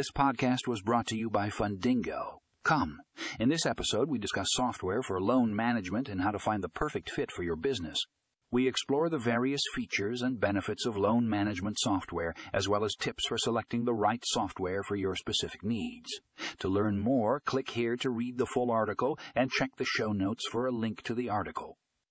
This podcast was brought to you by Fundingo. Come. In this episode, we discuss software for loan management and how to find the perfect fit for your business. We explore the various features and benefits of loan management software, as well as tips for selecting the right software for your specific needs. To learn more, click here to read the full article and check the show notes for a link to the article.